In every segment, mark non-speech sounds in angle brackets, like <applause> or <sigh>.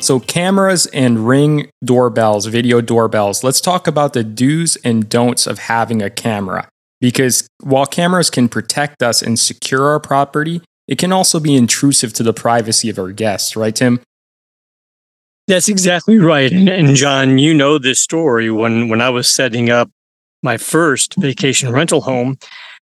So, cameras and ring doorbells, video doorbells, let's talk about the do's and don'ts of having a camera. Because while cameras can protect us and secure our property, it can also be intrusive to the privacy of our guests, right, Tim? That's exactly right. And, and John, you know this story. When when I was setting up my first vacation rental home,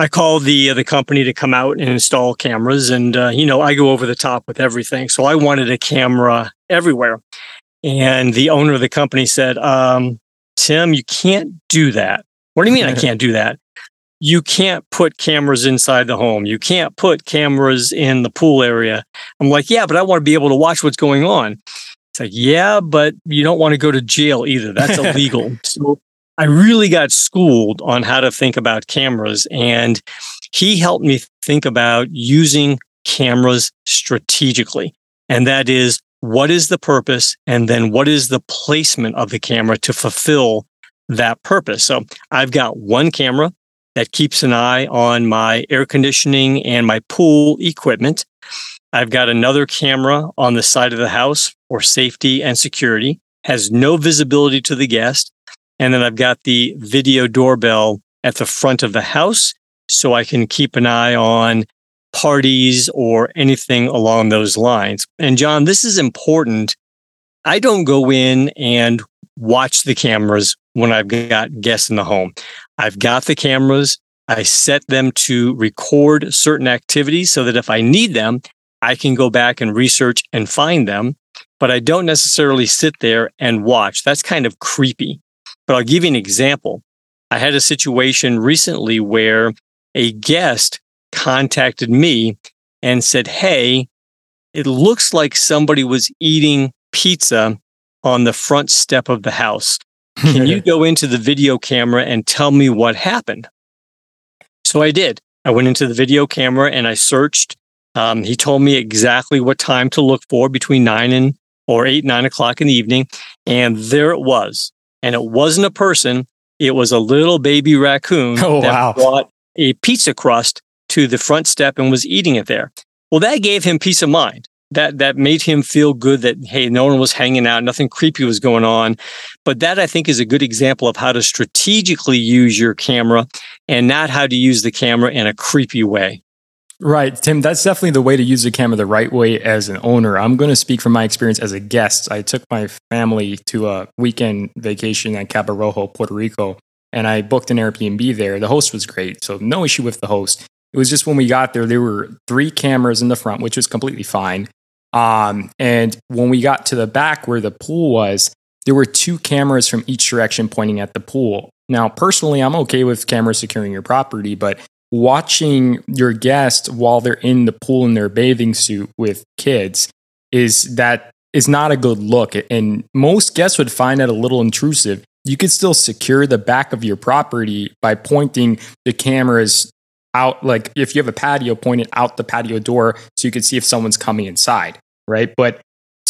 I called the uh, the company to come out and install cameras, and uh, you know I go over the top with everything. So I wanted a camera everywhere, and the owner of the company said, um, "Tim, you can't do that." What do you mean I <laughs> can't do that? You can't put cameras inside the home. You can't put cameras in the pool area. I'm like, yeah, but I want to be able to watch what's going on. It's like, yeah, but you don't want to go to jail either. That's <laughs> illegal. so I really got schooled on how to think about cameras. And he helped me think about using cameras strategically. And that is what is the purpose? And then what is the placement of the camera to fulfill that purpose? So I've got one camera that keeps an eye on my air conditioning and my pool equipment. I've got another camera on the side of the house for safety and security, has no visibility to the guest. And then I've got the video doorbell at the front of the house so I can keep an eye on parties or anything along those lines. And John, this is important. I don't go in and watch the cameras when I've got guests in the home. I've got the cameras. I set them to record certain activities so that if I need them, I can go back and research and find them. But I don't necessarily sit there and watch. That's kind of creepy. But I'll give you an example. I had a situation recently where a guest contacted me and said, Hey, it looks like somebody was eating pizza on the front step of the house. Can you <laughs> go into the video camera and tell me what happened? So I did. I went into the video camera and I searched. Um, he told me exactly what time to look for between nine and or eight, nine o'clock in the evening. And there it was and it wasn't a person. It was a little baby raccoon <laughs> oh, that wow. brought a pizza crust to the front step and was eating it there. Well, that gave him peace of mind. That that made him feel good that hey, no one was hanging out, nothing creepy was going on. But that I think is a good example of how to strategically use your camera and not how to use the camera in a creepy way. Right, Tim, that's definitely the way to use the camera the right way as an owner. I'm going to speak from my experience as a guest. I took my family to a weekend vacation at Cabo Rojo, Puerto Rico, and I booked an Airbnb there. The host was great, so no issue with the host. It was just when we got there, there were three cameras in the front, which was completely fine. Um, and when we got to the back where the pool was, there were two cameras from each direction pointing at the pool. Now, personally, I'm okay with cameras securing your property, but watching your guest while they're in the pool in their bathing suit with kids is that is not a good look. And most guests would find that a little intrusive. You could still secure the back of your property by pointing the cameras out like if you have a patio point it out the patio door so you can see if someone's coming inside right? But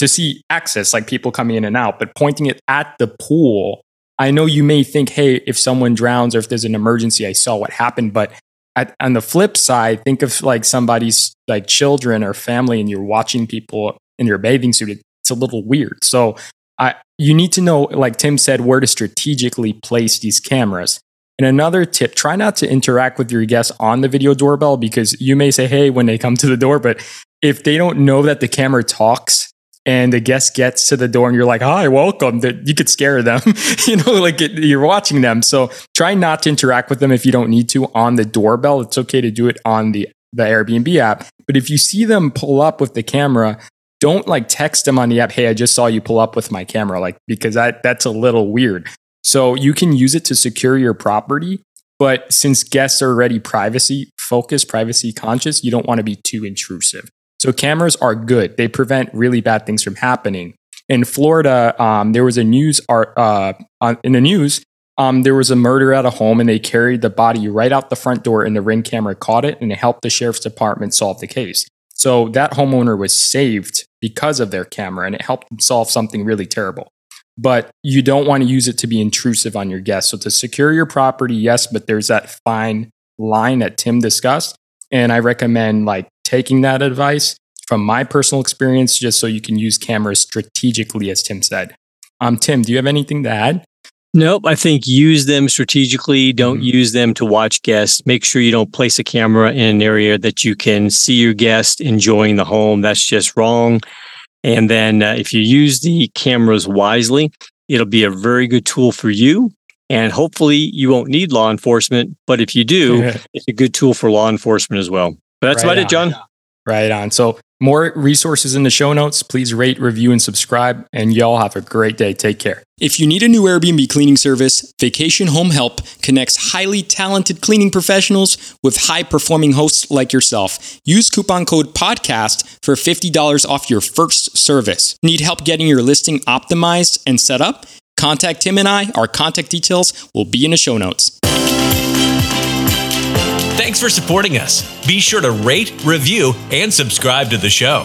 to see access like people coming in and out but pointing it at the pool i know you may think hey if someone drowns or if there's an emergency i saw what happened but at, on the flip side, think of like somebody's like children or family, and you're watching people in your bathing suit. It's a little weird. So, I you need to know, like Tim said, where to strategically place these cameras. And another tip: try not to interact with your guests on the video doorbell because you may say, "Hey," when they come to the door, but if they don't know that the camera talks and the guest gets to the door and you're like, hi, welcome, you could scare them. <laughs> you know, like it, you're watching them. So try not to interact with them if you don't need to on the doorbell. It's okay to do it on the, the Airbnb app. But if you see them pull up with the camera, don't like text them on the app, hey, I just saw you pull up with my camera, like because that that's a little weird. So you can use it to secure your property. But since guests are already privacy focused, privacy conscious, you don't want to be too intrusive. So cameras are good. They prevent really bad things from happening. In Florida, um, there was a news art uh, in the news. Um, there was a murder at a home, and they carried the body right out the front door, and the ring camera caught it, and it helped the sheriff's department solve the case. So that homeowner was saved because of their camera, and it helped them solve something really terrible. But you don't want to use it to be intrusive on your guests. So to secure your property, yes, but there's that fine line that Tim discussed, and I recommend like taking that advice from my personal experience, just so you can use cameras strategically, as Tim said. Um, Tim, do you have anything to add? Nope. I think use them strategically. Don't mm-hmm. use them to watch guests. Make sure you don't place a camera in an area that you can see your guest enjoying the home. That's just wrong. And then uh, if you use the cameras wisely, it'll be a very good tool for you. And hopefully you won't need law enforcement. But if you do, <laughs> it's a good tool for law enforcement as well. But that's right about on. it, John. Right on. So more resources in the show notes. Please rate, review, and subscribe. And y'all have a great day. Take care. If you need a new Airbnb cleaning service, Vacation Home Help connects highly talented cleaning professionals with high performing hosts like yourself. Use coupon code PODCAST for $50 off your first service. Need help getting your listing optimized and set up? Contact Tim and I. Our contact details will be in the show notes. Thanks for supporting us. Be sure to rate, review, and subscribe to the show.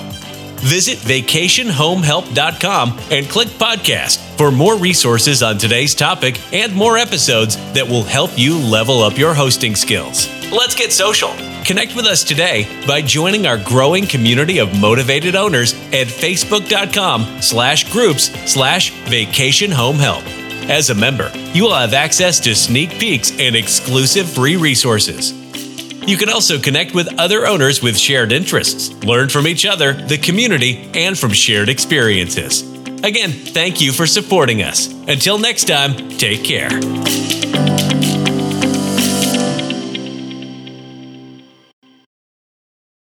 Visit vacationhomehelp.com and click podcast for more resources on today's topic and more episodes that will help you level up your hosting skills. Let's get social. Connect with us today by joining our growing community of motivated owners at facebook.com slash groups slash vacation home help. As a member, you will have access to sneak peeks and exclusive free resources. You can also connect with other owners with shared interests, learn from each other, the community, and from shared experiences. Again, thank you for supporting us. Until next time, take care.